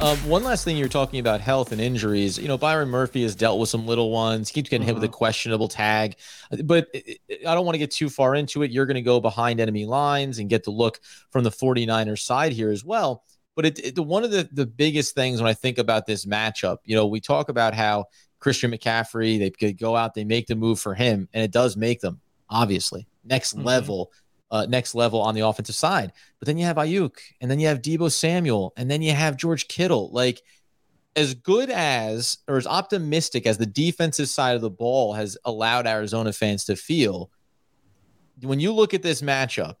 Um, one last thing you're talking about health and injuries. You know, Byron Murphy has dealt with some little ones. He keeps getting hit with a Mm-hmm. questionable tag, but I don't want to get too far into it. You're going to go behind enemy lines and get the look from the 49ers side here as well. But it, it, one of the, the biggest things when I think about this matchup, you know, we talk about how Christian McCaffrey, they could go out, they make the move for him, and it does make them, obviously, next Mhm. level uh, next level on the offensive side. But then you have Aiyuk, and then you have Deebo Samuel, and then you have George Kittle. Like, as good as or as optimistic as the defensive side of the ball has allowed Arizona fans to feel, when you look at this matchup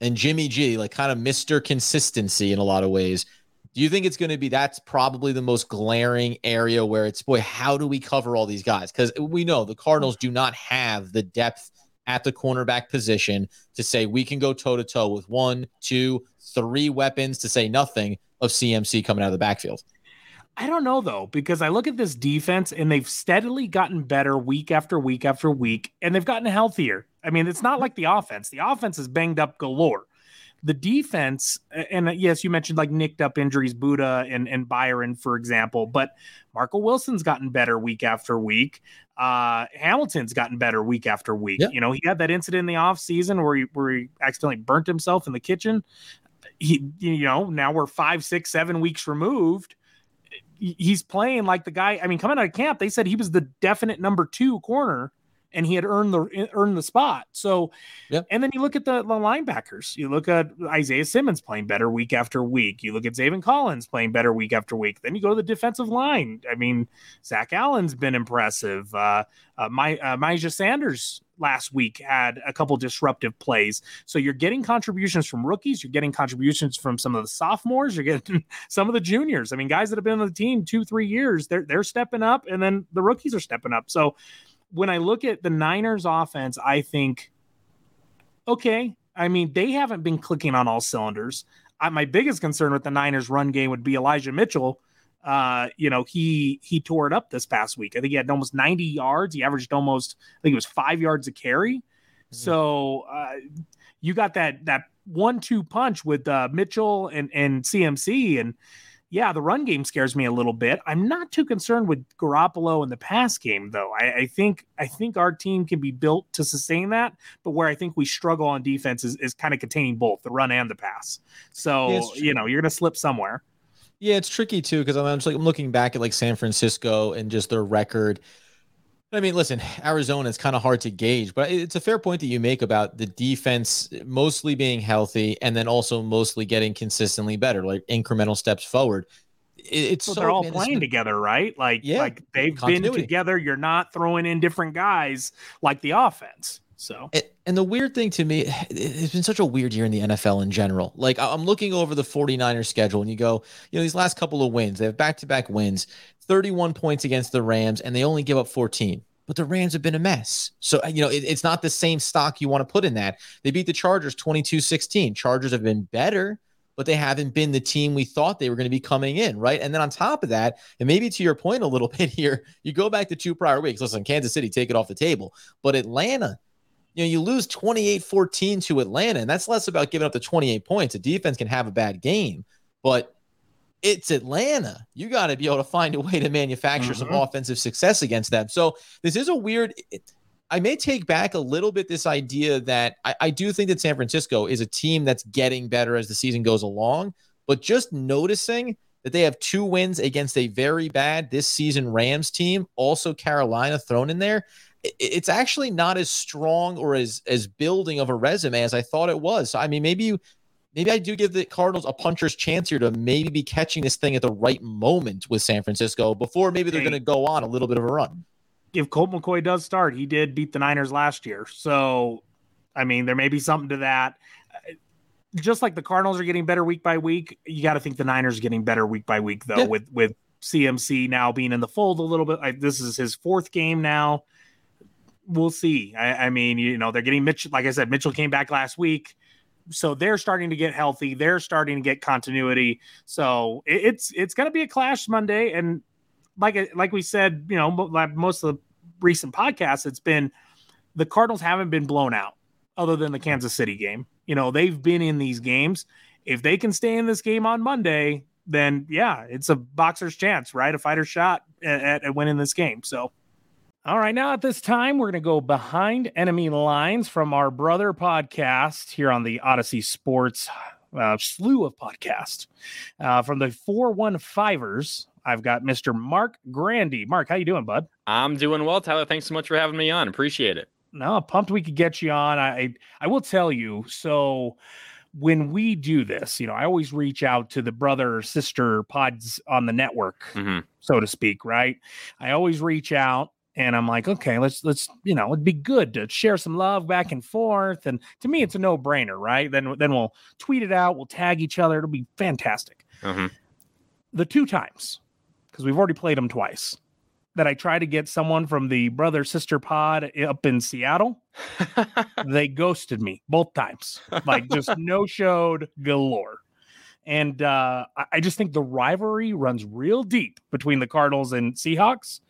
and Jimmy G, like kind of Mr. Consistency in a lot of ways, do you think it's going to be that's probably the most glaring area where it's boy, how do we cover all these guys? Because we know the Cardinals do not have the depth at the cornerback position to say we can go toe to toe with one, two, three weapons to say nothing of CMC coming out of the backfield. I don't know though, because I look at this defense and they've steadily gotten better week after week after week, and they've gotten healthier. I mean, it's not mm-hmm. like the offense. The offense is banged up galore. The defense, and uh, yes, you mentioned like nicked up injuries, Budda and, and Byron, for example, but Marco Wilson's gotten better week after week. Uh, Hamilton's gotten better week after week. Yeah. You know, he had that incident in the offseason where he where he accidentally burnt himself in the kitchen. He, you know, now we're five, six, seven weeks removed he's playing like the guy. I mean, coming out of camp, they said he was the definite number two corner, and he had earned the earned the spot. So, Yep. and then you look at the, the linebackers. You look at Isaiah Simmons playing better week after week. You look at Zaven Collins playing better week after week. Then you go to the defensive line. I mean, Zach Allen's been impressive. Uh, uh, my uh, Myjai Sanders last week had a couple disruptive plays. So you're getting contributions from rookies. You're getting contributions from some of the sophomores. You're getting some of the juniors. I mean, guys that have been on the team two, three years, they're they're stepping up, and then the rookies are stepping up. So when I look at the Niners offense, I think, okay, I mean, they haven't been clicking on all cylinders. I, my biggest concern with the Niners run game would be Elijah Mitchell. Uh, you know, he he tore it up this past week. I think he had almost 90 yards. He averaged almost, I think it was five yards a carry. So uh, you got that that one two punch with uh, Mitchell and and CMC, and yeah, the run game scares me a little bit. I'm not too concerned with Garoppolo in the pass game, though. I, I think I think our team can be built to sustain that, but where I think we struggle on defense is, is kind of containing both the run and the pass. So Yeah, you know you're gonna slip somewhere. Yeah, it's tricky too because I'm just like I'm looking back at like San Francisco and just their record. I mean, listen, Arizona is kind of hard to gauge, but it's a fair point that you make about the defense mostly being healthy and then also mostly getting consistently better, like incremental steps forward. It's So so they're all playing the- together, right? Like Yeah, like they've continuity. been together. You're not throwing in different guys like the offense. So And- And the weird thing to me, it's been such a weird year in the NFL in general. Like I'm looking over the 49ers schedule and you go, you know, these last couple of wins, they have back-to-back wins, 31 points against the Rams, and they only give up 14. But the Rams have been a mess. So, uh, you know, it- it's not the same stock you want to put in that. They beat the Chargers 22-16. Chargers have been better, but they haven't been the team we thought they were going to be coming in, right? And then on top of that, and maybe to your point a little bit here, you go back to two prior weeks. Listen, Kansas City, take it off the table. But Atlanta, you know, you lose 28 14 to Atlanta, and that's less about giving up the 28 points. The defense can have a bad game, but it's Atlanta. You got to be able to find a way to manufacture some Mhm. offensive success against them. So this is a weird. It, I may take back a little bit this idea that I, I do think that San Francisco is a team that's getting better as the season goes along, but just noticing that they have two wins against a very bad this season Rams team, also Carolina thrown in there. it's actually not as strong or as as building of a resume as I thought it was. So I mean, maybe you maybe I do give the Cardinals a puncher's chance here to maybe be catching this thing at the right moment with San Francisco before maybe they're going to go on a little bit of a run. If Colt McCoy does start, he did beat the Niners last year. So, I mean, there may be something to that. Uh, just like the Cardinals are getting better week by week, you got to think the Niners are getting better week by week, though, yeah. with with CMC now being in the fold a little bit. I, this is his fourth game now. We'll see. I, I mean, you know, they're getting Mitchell. Like I said, Mitchell came back last week so they're starting to get healthy. They're starting to get continuity. So it, it's it's going to be a clash Monday, and like like we said, you know, like most of the recent podcasts, it's been the Cardinals haven't been blown out, other than the Kansas City game. You know, they've been in these games. If they can stay in this game on Monday, then yeah, it's a boxer's chance, right? A fighter's shot at, at winning this game. So all right, now at this time, we're going to go behind enemy lines from our brother podcast here on the Audacy Sports uh, slew of podcast. Uh, from the 415ers, I've got Mr. Marc Grandi. Marc, how you doing, bud? I'm doing well, Tyler. Thanks so much for having me on. Appreciate it. No, pumped we could get you on. I I will tell you, so when we do this, you know, I always reach out to the brother or sister pods on the network, mm-hmm. so to speak, right? I always reach out and I'm like, okay, let's let's you know, it'd be good to share some love back and forth. And to me, it's a no brainer, right? Then then we'll tweet it out, we'll tag each other. It'll be fantastic. Mm-hmm. The two times, because we've already played them twice, that I try to get someone from the brother sister pod up in Seattle, they ghosted me both times, like just no showed galore. And uh, I just think the rivalry runs real deep between the Cardinals and Seahawks.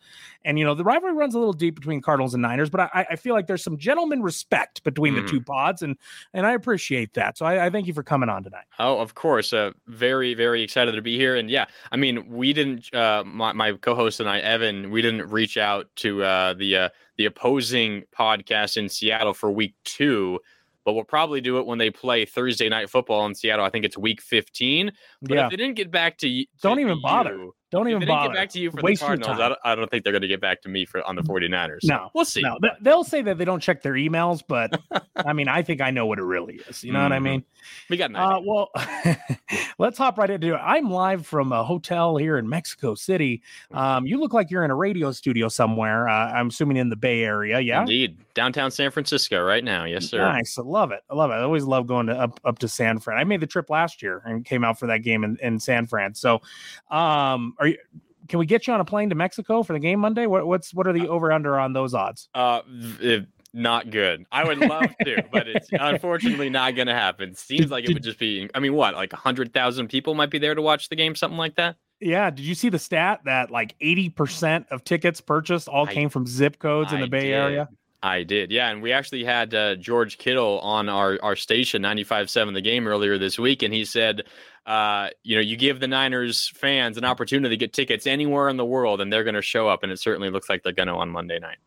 And, you know, the rivalry runs a little deep between Cardinals and Niners, but I, I feel like there's some gentleman respect between mm. the two mm-hmm. pods. And and I appreciate that. So I, I thank you for coming on tonight. Oh, of course. Uh, very, very excited to be here. And yeah, I mean, we didn't, uh, my, my co host and I, Evan, we didn't reach out to uh, the, uh, the opposing podcast in Seattle for week two but we'll probably do it when they play Thursday night football in Seattle. I think it's week 15. But yeah. if they didn't get back to you, don't even bother. Don't even bother. get back to you for Waste the Cardinals. I don't, I don't, think they're going to get back to me for on the 49ers. No, we'll see. No, they'll say that they don't check their emails, but I mean, I think I know what it really is. You know mm-hmm. what I mm-hmm. mean? We got uh, well, let's hop right into it. I'm live from a hotel here in Mexico City. Um, you look like you're in a radio studio somewhere. Uh, I'm assuming in the Bay Area. Yeah, indeed, downtown San Francisco right now. Yes, sir. Nice. I love it. I love it. I always love going to up up to San Fran. I made the trip last year and came out for that game in, in San Fran. So, um, are you? can we get you on a plane to Mexico for the game Monday? What, what's what are the uh, over under on those odds? Uh, it, not good. I would love to, but it's unfortunately not going to happen. Seems like it would just be. I mean, what like a hundred thousand people might be there to watch the game, something like that. Yeah. Did you see the stat that like eighty percent of tickets purchased all I, came from zip codes in the Bay did. Area? I did, yeah, and we actually had uh, George Kittle on our our station 95.7 the game earlier this week, and he said, uh, you know, you give the Niners fans an opportunity to get tickets anywhere in the world, and they're going to show up, and it certainly looks like they're going to on Monday night.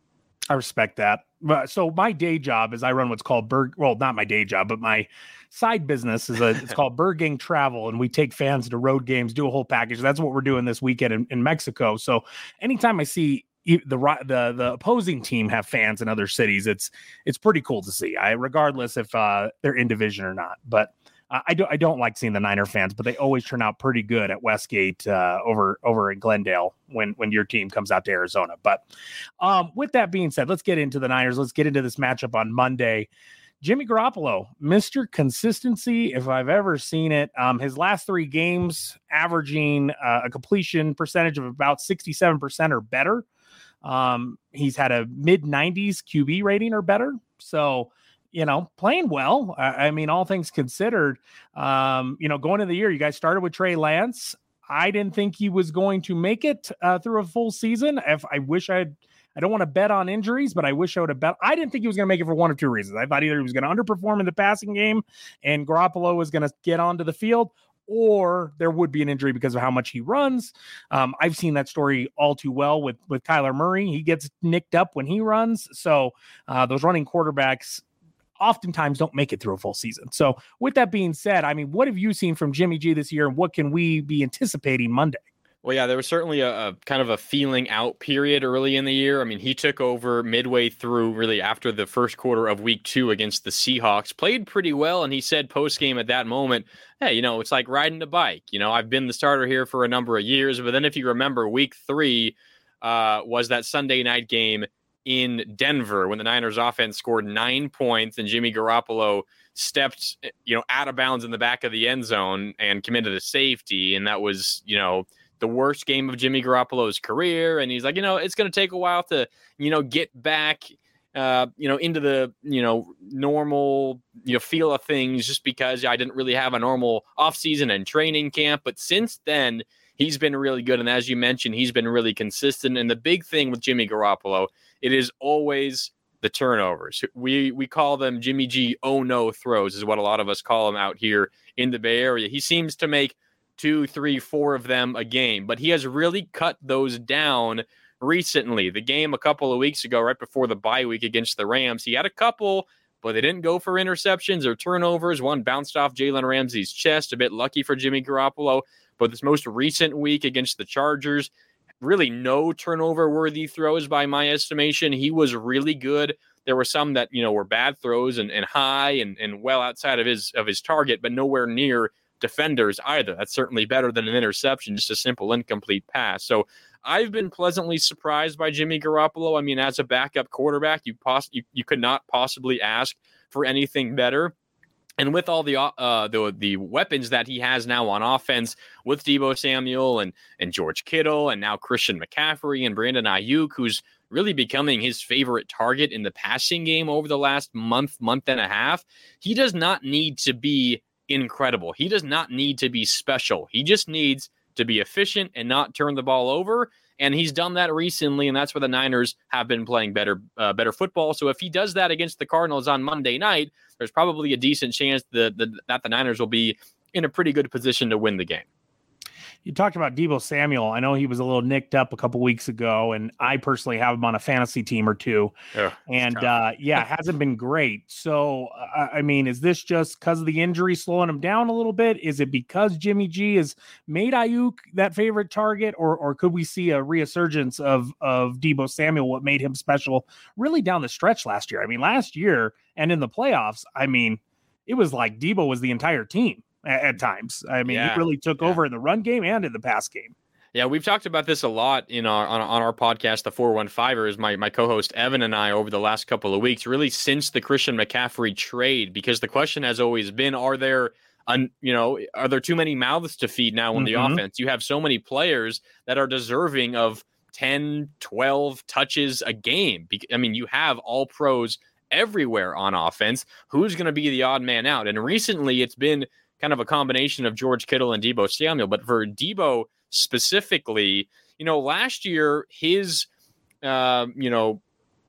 I respect that. So my day job is I run what's called Berg. Well, not my day job, but my side business is a. It's called Bergang Travel, and we take fans to road games, do a whole package. That's what we're doing this weekend in, in Mexico. So anytime I see the the the opposing team have fans in other cities. It's it's pretty cool to see. I regardless if uh, they're in division or not. But I don't I don't like seeing the Niner fans, but they always turn out pretty good at Westgate uh, over over in Glendale when when your team comes out to Arizona. But um, with that being said, let's get into the Niners. Let's get into this matchup on Monday. Jimmy Garoppolo, Mr. Consistency, if I've ever seen it. Um, his last three games, averaging uh, a completion percentage of about 67% or better. Um, he's had a mid 90s QB rating or better. So, you know, playing well. I, I mean, all things considered, um, you know, going into the year, you guys started with Trey Lance. I didn't think he was going to make it uh, through a full season. If I wish I'd, I don't want to bet on injuries, but I wish I would have bet. I didn't think he was going to make it for one of two reasons. I thought either he was going to underperform in the passing game and Garoppolo was going to get onto the field, or there would be an injury because of how much he runs. Um, I've seen that story all too well with with Kyler Murray. He gets nicked up when he runs, so uh, those running quarterbacks oftentimes don't make it through a full season. So, with that being said, I mean, what have you seen from Jimmy G this year, and what can we be anticipating Monday? Well, yeah, there was certainly a, a, kind of a feeling out period early in the year. I mean, he took over midway through, really after the first quarter of week two against the Seahawks, played pretty well. And he said post game at that moment, hey, you know, it's like riding a bike. You know, I've been the starter here for a number of years. But then if you remember, week three uh, was that Sunday night game in Denver when the Niners offense scored nine points and Jimmy Garoppolo stepped, you know, out of bounds in the back of the end zone and committed a safety. And that was, you know, the worst game of Jimmy Garoppolo's career. And he's like, you know, it's going to take a while to, you know, get back, uh, you know, into the, you know, normal, you know, feel of things just because I didn't really have a normal offseason and training camp. But since then, he's been really good. And as you mentioned, he's been really consistent. And the big thing with Jimmy Garoppolo, it is always the turnovers. We we call them Jimmy G oh no throws is what a lot of us call him out here in the Bay Area. He seems to make two, three, four of them a game. But he has really cut those down recently. The game a couple of weeks ago, right before the bye week against the Rams, he had a couple, but they didn't go for interceptions or turnovers. One bounced off Jalen Ramsey's chest, a bit lucky for Jimmy Garoppolo. But this most recent week against the Chargers, really no turnover worthy throws by my estimation. He was really good. There were some that, you know, were bad throws and, and high and, and well outside of his of his target, but nowhere near defenders either. That's certainly better than an interception, just a simple incomplete pass. So I've been pleasantly surprised by Jimmy Garoppolo. I mean, as a backup quarterback, you poss- you, you could not possibly ask for anything better. And with all the uh, the the weapons that he has now on offense, with Deebo Samuel and and George Kittle, and now Christian McCaffrey and Brandon Aiyuk, who's really becoming his favorite target in the passing game over the last month, month and a half, he does not need to be incredible. He does not need to be special. He just needs to be efficient and not turn the ball over. And he's done that recently, and that's where the Niners have been playing better, uh, better football. So if he does that against the Cardinals on Monday night, there's probably a decent chance that the, that the Niners will be in a pretty good position to win the game you talked about Deebo Samuel. I know he was a little nicked up a couple weeks ago, and I personally have him on a fantasy team or two. Yeah, and uh, yeah, hasn't been great. So, uh, I mean, is this just because of the injury slowing him down a little bit? Is it because Jimmy G has made Aiyuk that favorite target, or or could we see a resurgence of of Deebo Samuel? What made him special really down the stretch last year? I mean, last year and in the playoffs, I mean, it was like Debo was the entire team at, at times. I mean, yeah. he really took yeah. over in the run game and in the pass game. Yeah, we've talked about this a lot in our on, on our podcast, the 415ers, my, my co-host Evan and I over the last couple of weeks, really since the Christian McCaffrey trade, because the question has always been, are there un, you know, are there too many mouths to feed now in mm-hmm. the offense? You have so many players that are deserving of 10, 12 touches a game. I mean, you have all pros everywhere on offense. Who's going to be the odd man out? And recently it's been kind of a combination of George Kittle and Deebo Samuel. But for Deebo specifically, you know, last year his, uh, you know,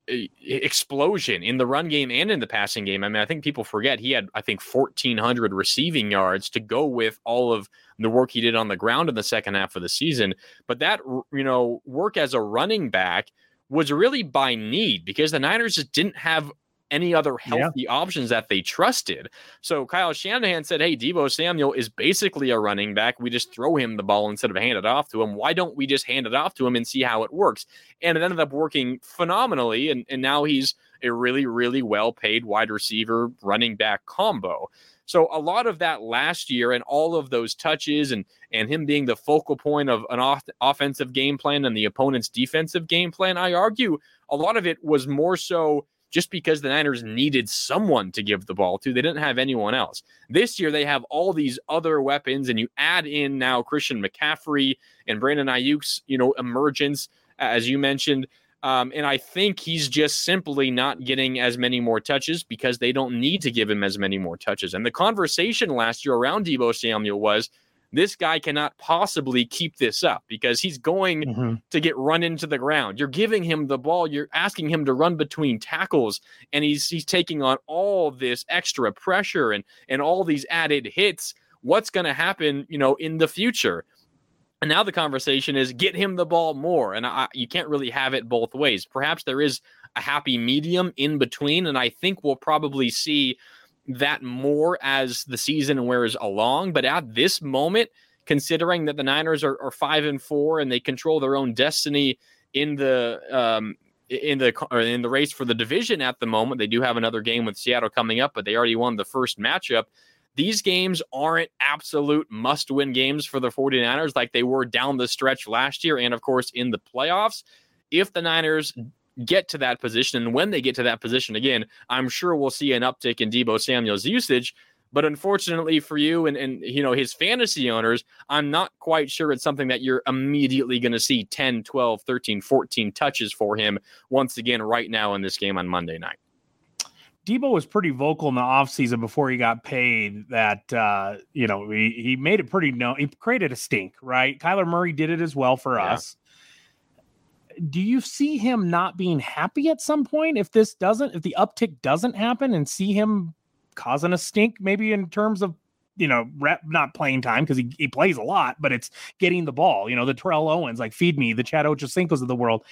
explosion in the run game and in the passing game. I mean, I think people forget he had, I think, 1,400 receiving yards to go with all of the work he did on the ground in the second half of the season. But that, you know, work as a running back was really by need because the Niners just didn't have any other healthy yeah. options that they trusted. So Kyle Shanahan said, Hey, Deebo Samuel is basically a running back. We just throw him the ball instead of hand it off to him. Why don't we just hand it off to him and see how it works? And it ended up working phenomenally. And, and now he's a really, really well paid wide receiver running back combo. So a lot of that last year and all of those touches and and him being the focal point of an off- offensive game plan and the opponent's defensive game plan, I argue a lot of it was more so just because the Niners needed someone to give the ball to. They didn't have anyone else. This year, they have all these other weapons, and you add in now Christian McCaffrey and Brandon Aiyuk's, you know, emergence, as you mentioned. Um, and I think he's just simply not getting as many more touches because they don't need to give him as many more touches. And the conversation last year around Deebo Samuel was this guy cannot possibly keep this up because he's going mm-hmm. to get run into the ground. You're giving him the ball, you're asking him to run between tackles, and he's he's taking on all this extra pressure and and all these added hits. What's going to happen, you know, in the future? And now the conversation is get him the ball more, and I, you can't really have it both ways. Perhaps there is a happy medium in between, and I think we'll probably see that more as the season wears along. But at this moment, considering that the Niners are, are five and four and they control their own destiny in the um, in the in the race for the division at the moment. They do have another game with Seattle coming up, but they already won the first matchup. These games aren't absolute must win games for the 49ers like they were down the stretch last year and, of course, in the playoffs. If the Niners get to that position, and when they get to that position again, I'm sure we'll see an uptick in Deebo Samuel's usage. But unfortunately for you and, and you know his fantasy owners, I'm not quite sure it's something that you're immediately going to see 10, 12, 13, 14 touches for him once again right now in this game on Monday night. Deebo was pretty vocal in the offseason before he got paid that uh, you know, he, he made it pretty known he created a stink, right? Kyler Murray did it as well for yeah. us. Do you see him not being happy at some point if this doesn't if the uptick doesn't happen and see him causing a stink maybe in terms of you know, rep not playing time because he, he plays a lot, but it's getting the ball. You know, the Terrell Owens, like feed me, the Chad Ochocinco's of the world.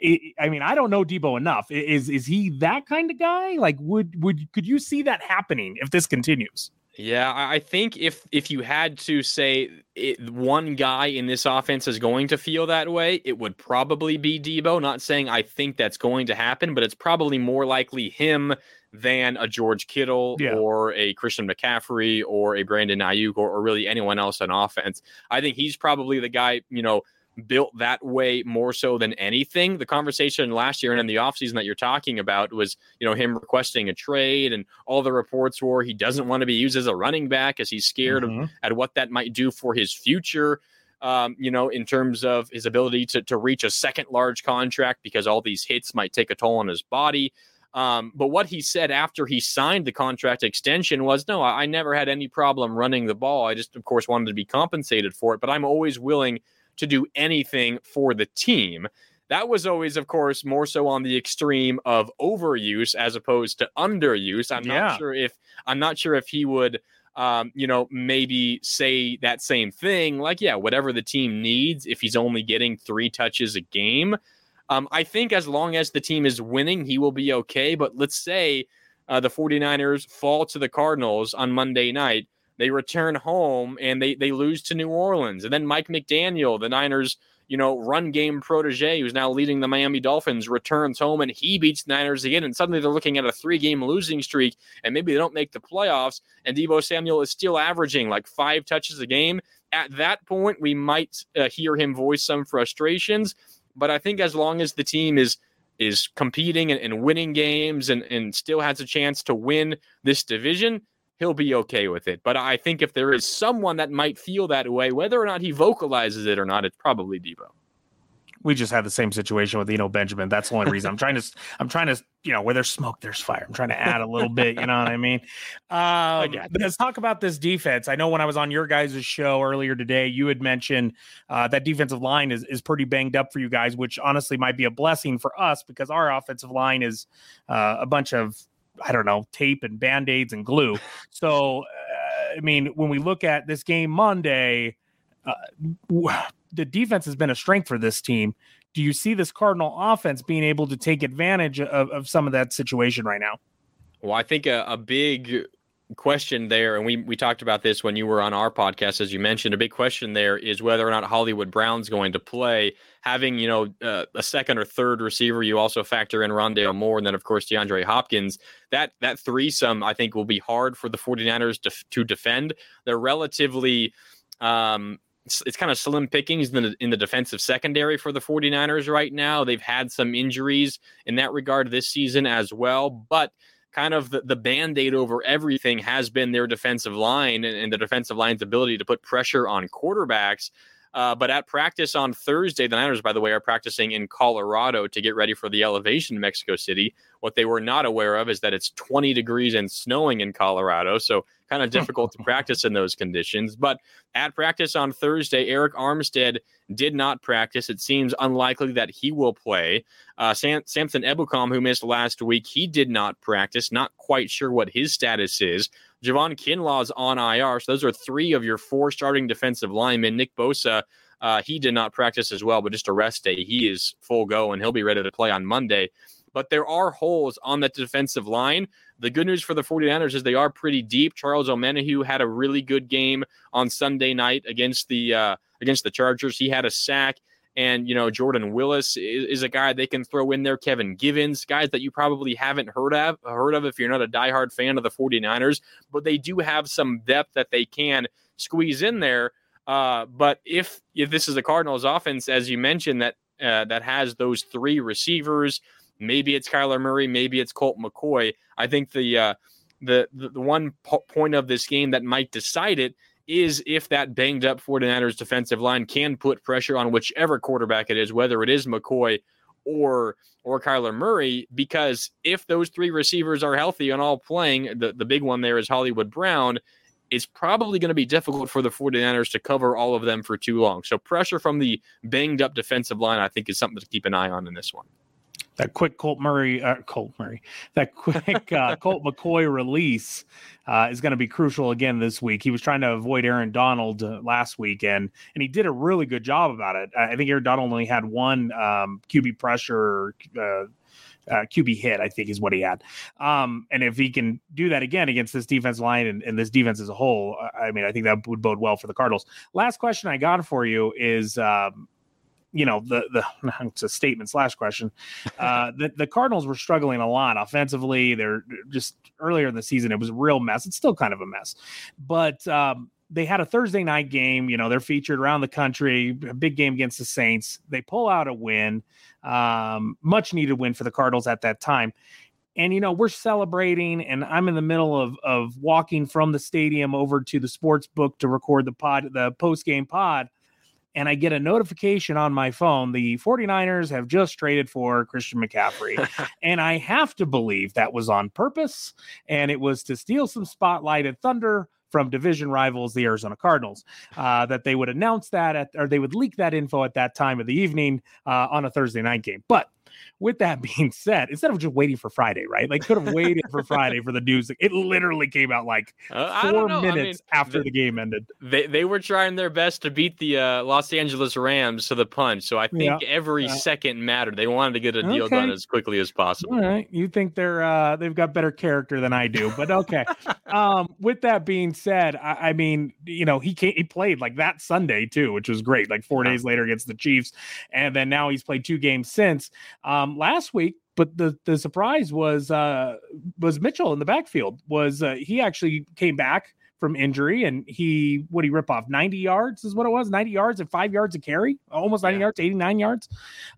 It, I mean, I don't know Deebo enough. Is is he that kind of guy? Like, would would could you see that happening if this continues? Yeah, I think if if you had to say it, one guy in this offense is going to feel that way, it would probably be Deebo. Not saying I think that's going to happen, but it's probably more likely him than a George Kittle yeah. or a Christian McCaffrey or a Brandon Aiyuk or, or really anyone else on offense. I think he's probably the guy, you know, built that way more so than anything. The conversation last year and in the offseason that you're talking about was, you know, him requesting a trade and all the reports were he doesn't want to be used as a running back as he's scared mm-hmm. of at what that might do for his future. Um, you know, in terms of his ability to, to reach a second large contract because all these hits might take a toll on his body. Um, but what he said after he signed the contract extension was, no, I, I never had any problem running the ball. I just, of course, wanted to be compensated for it, but I'm always willing to do anything for the team. That was always, of course, more so on the extreme of overuse as opposed to underuse. I'm yeah. not sure if I'm not sure if he would um, you know, maybe say that same thing, like, yeah, whatever the team needs, if he's only getting three touches a game, um, I think as long as the team is winning, he will be okay. But let's say uh, the 49ers fall to the Cardinals on Monday night. They return home and they, they lose to New Orleans. And then Mike McDaniel, the Niners, you know, run game protege, who's now leading the Miami Dolphins, returns home and he beats Niners again. And suddenly they're looking at a three game losing streak and maybe they don't make the playoffs. And Deebo Samuel is still averaging like five touches a game. At that point, we might uh, hear him voice some frustrations. But I think as long as the team is is competing and, and winning games and, and still has a chance to win this division, he'll be okay with it. But I think if there is someone that might feel that way, whether or not he vocalizes it or not, it's probably Deebo we just had the same situation with Eno Benjamin. That's the only reason I'm trying to I'm trying to you know where there's smoke there's fire. I'm trying to add a little bit. You know what I mean? Um, but let's talk about this defense. I know when I was on your guys' show earlier today, you had mentioned uh, that defensive line is is pretty banged up for you guys, which honestly might be a blessing for us because our offensive line is uh, a bunch of I don't know tape and band aids and glue. So uh, I mean, when we look at this game Monday. Uh, the defense has been a strength for this team. Do you see this Cardinal offense being able to take advantage of, of some of that situation right now? Well, I think a, a big question there, and we we talked about this when you were on our podcast, as you mentioned. A big question there is whether or not Hollywood Brown's going to play. Having you know uh, a second or third receiver, you also factor in Rondale Moore, and then of course DeAndre Hopkins. That that threesome, I think, will be hard for the 49ers to, to defend. They're relatively um, it's, kind of slim pickings in the, in the defensive secondary for the 49ers right now. They've had some injuries in that regard this season as well, but kind of the, the band-aid over everything has been their defensive line and, and the defensive line's ability to put pressure on quarterbacks. Uh, but at practice on Thursday, the Niners, by the way, are practicing in Colorado to get ready for the elevation in Mexico City. What they were not aware of is that it's 20 degrees and snowing in Colorado. So kind of difficult to practice in those conditions. But at practice on Thursday, Arik Armstead did not practice. It seems unlikely that he will play. Uh, Sam- Samson Ebukam, who missed last week, he did not practice. Not quite sure what his status is. Javon Kinlaw's on IR. So those are three of your four starting defensive linemen. Nick Bosa, uh, he did not practice as well, but just a rest day. He is full go and he'll be ready to play on Monday. But there are holes on that defensive line. The good news for the 49ers is they are pretty deep. Charles Omenihu had a really good game on Sunday night against the uh, against the Chargers. He had a sack. And, you know, Jordan Willis is, is, a guy they can throw in there. Kevin Givens, guys that you probably haven't heard of, heard of if you're not a diehard fan of the 49ers, but they do have some depth that they can squeeze in there. Uh, but if if this is the Cardinals offense, as you mentioned, that uh, that has those three receivers, maybe it's Kyler Murray, maybe it's Colt McCoy. I think the uh, the, the the one po- point of this game that might decide it is if that banged up 49ers defensive line can put pressure on whichever quarterback it is, whether it is McCoy or or Kyler Murray, because if those three receivers are healthy and all playing, the, the big one there is Hollywood Brown, it's probably going to be difficult for the 49ers to cover all of them for too long. So pressure from the banged up defensive line, I think, is something to keep an eye on in this one that quick Colt Murray, uh, Colt Murray, that quick uh, Colt McCoy release uh, is going to be crucial again this week. He was trying to avoid Aaron Donald uh, last weekend, and he did a really good job about it. I think Aaron Donald only had one um, QB pressure. Uh, uh, QB hit, I think, is what he had. Um, and if he can do that again against this defense line and, and, this defense as a whole, I mean, I think that would bode well for the Cardinals. Last question I got for you is um, you know the the it's a statement slash question. Uh, the the Cardinals were struggling a lot offensively. They're just earlier in the season it was a real mess. It's still kind of a mess, but um, they had a Thursday night game. You know they're featured around the country. A big game against the Saints. They pull out a win, um, much needed win for the Cardinals at that time. And you know we're celebrating, and I'm in the middle of of walking from the stadium over to the sports book to record the pod, the post game pod and I get a notification on my phone the 49ers have just traded for Christian McCaffrey. and I have to believe that was on purpose and it was to steal some spotlight at Thunder from division rivals, the Arizona Cardinals, uh, that they would announce that at, or they would leak that info at that time of the evening uh, on a Thursday night game. But with that being said, instead of just waiting for Friday, right? Like could have waited for Friday for the news. It literally came out like uh, four minutes I mean, after the, the, game ended. They they were trying their best to beat the uh, Los Angeles Rams to the punch. So I think yeah. every yeah. second mattered. They wanted to get a deal okay. done as quickly as possible. All right. You think they're uh, they've got better character than I do, but okay. um, with that being said, I, I mean, you know, he he played like that Sunday too, which was great. Like four days later against the Chiefs, and then now he's played two games since. Um, last week, but the the surprise was uh was Mitchell in the backfield was uh, he actually came back from injury and he what he rip off? 90 yards is what it was? 90 yards and five yards of carry? Almost 90 yeah. yards 89 yards?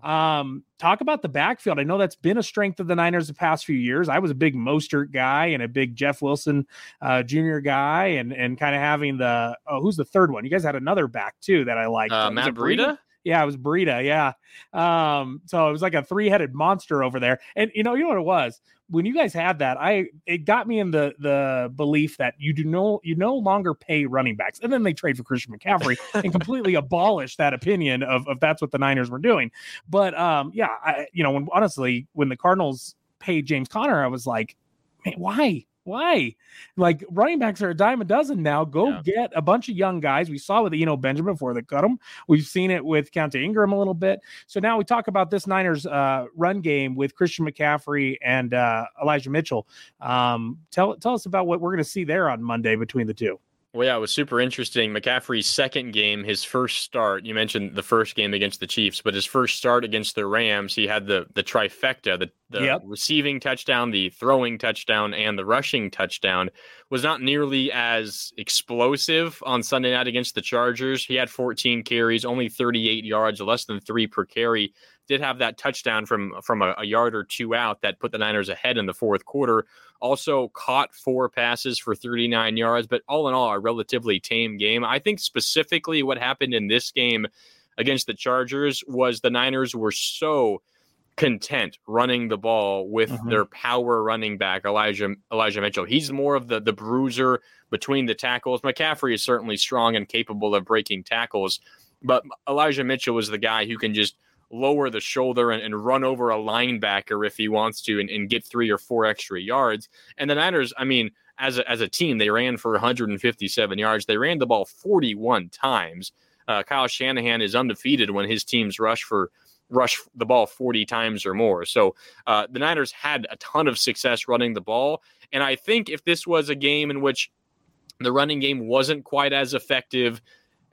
Um talk about the backfield. I know that's been a strength of the niners the past few years. I was a big mostert guy and a big jeff wilson uh junior guy and and kind of having the oh who's the third one? You guys had another back too that i liked. Uh, matt breida yeah, it was Breida. Yeah. Um, so it was like a three headed monster over there. And you know, you know what it was when you guys had that, I it got me in the the belief that you do no you no longer pay running backs. And then they trade for Christian McCaffrey and completely abolish that opinion of, of that's what the Niners were doing. But um, yeah, I you know, when honestly, when the Cardinals paid James Conner, I was like, man, why? Why? Like running backs are a dime a dozen now. Go yeah. get a bunch of young guys. We saw with you know Benjamin before they cut him. We've seen it with Keaontay Ingram a little bit. So now we talk about this Niners uh, run game with Christian McCaffrey and uh, Elijah Mitchell. Um, tell tell us about what we're going to see there on Monday between the two. Well, yeah, it was super interesting. McCaffrey's second game, his first start. You mentioned the first game against the Chiefs, but his first start against the Rams, he had the the trifecta: the, the yep. receiving touchdown, the throwing touchdown, and the rushing touchdown. Was not nearly as explosive on Sunday night against the Chargers. He had 14 carries, only 38 yards, less than three per carry did have that touchdown from from a, a, yard or two out that put the Niners ahead in the fourth quarter. Also caught four passes for 39 yards, but all in all, a relatively tame game. I think specifically what happened in this game against the Chargers was the Niners were so content running the ball with mm-hmm. their power running back Elijah Elijah Mitchell. He's more of the the bruiser between the tackles. McCaffrey is certainly strong and capable of breaking tackles, but Elijah Mitchell was the guy who can just lower the shoulder and, and run over a linebacker if he wants to and, and, get three or four extra yards. And the Niners, I mean, as a, as a team, they ran for 157 yards. They ran the ball 41 times. Uh, Kyle Shanahan is undefeated when his teams rush for rush the ball 40 times or more. So uh, the Niners had a ton of success running the ball. And I think if this was a game in which the running game wasn't quite as effective,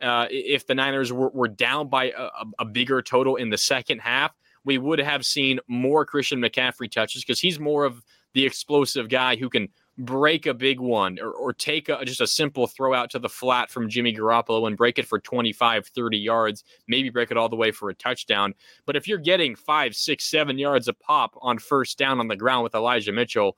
uh, if the Niners were, were down by a, a bigger total in the second half, we would have seen more Christian McCaffrey touches because he's more of the explosive guy who can break a big one or, or take a, just a simple throw out to the flat from Jimmy Garoppolo and break it for 25, 30 yards, maybe break it all the way for a touchdown. But if you're getting five, six, seven yards a pop on first down on the ground with Elijah Mitchell,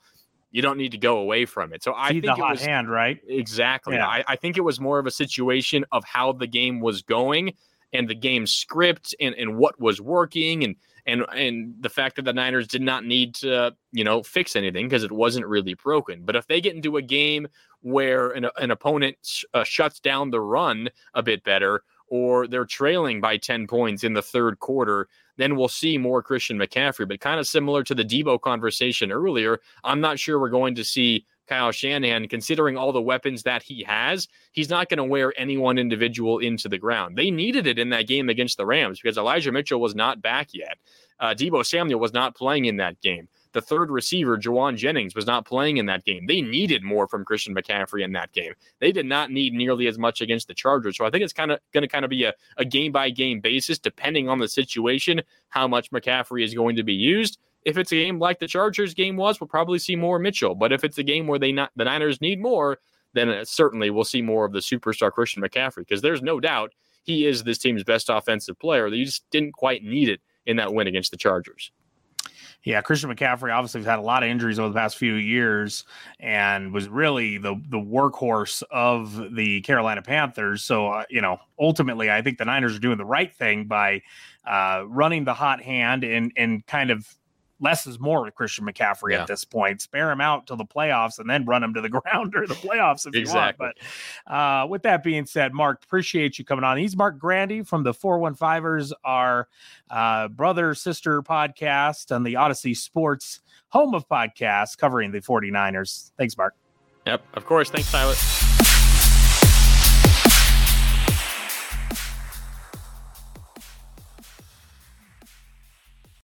you don't need to go away from it. So I See think the it was hand, right? exactly. Yeah. I, I think it was more of a situation of how the game was going and the game script and, and what was working and and and the fact that the Niners did not need to you know fix anything because it wasn't really broken. But if they get into a game where an, an opponent sh- uh, shuts down the run a bit better or they're trailing by 10 points in the third quarter, then we'll see more Christian McCaffrey. But kind of similar to the Deebo conversation earlier, I'm not sure we're going to see Kyle Shanahan, considering all the weapons that he has, he's not going to wear any one individual into the ground. They needed it in that game against the Rams because Elijah Mitchell was not back yet. Uh, Deebo Samuel was not playing in that game. The third receiver, Jauan Jennings, was not playing in that game. They needed more from Christian McCaffrey in that game. They did not need nearly as much against the Chargers. So I think it's kind of going to kind of be a, game by game basis, depending on the situation, how much McCaffrey is going to be used. If it's a game like the Chargers game was, we'll probably see more Mitchell. But if it's a game where they not the Niners need more, then uh, certainly we'll see more of the superstar Christian McCaffrey because there's no doubt he is this team's best offensive player. They just didn't quite need it in that win against the Chargers. Yeah, Christian McCaffrey obviously has had a lot of injuries over the past few years and was really the the workhorse of the Carolina Panthers. So, uh, you know, ultimately, I think the Niners are doing the right thing by uh, running the hot hand and and kind of less is more with Christian McCaffrey Yeah. at this point. Spare him out till the playoffs and then run him to the ground during the playoffs if Exactly. you want. But uh, with that being said, Marc, appreciate you coming on. He's Marc Grandi from the 415ers, our uh, brother sister podcast on the Audacy Sports home of podcasts covering the 49ers. Thanks, Marc. Yep, of course. Thanks, Tyler.